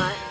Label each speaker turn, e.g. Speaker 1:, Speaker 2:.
Speaker 1: Bye.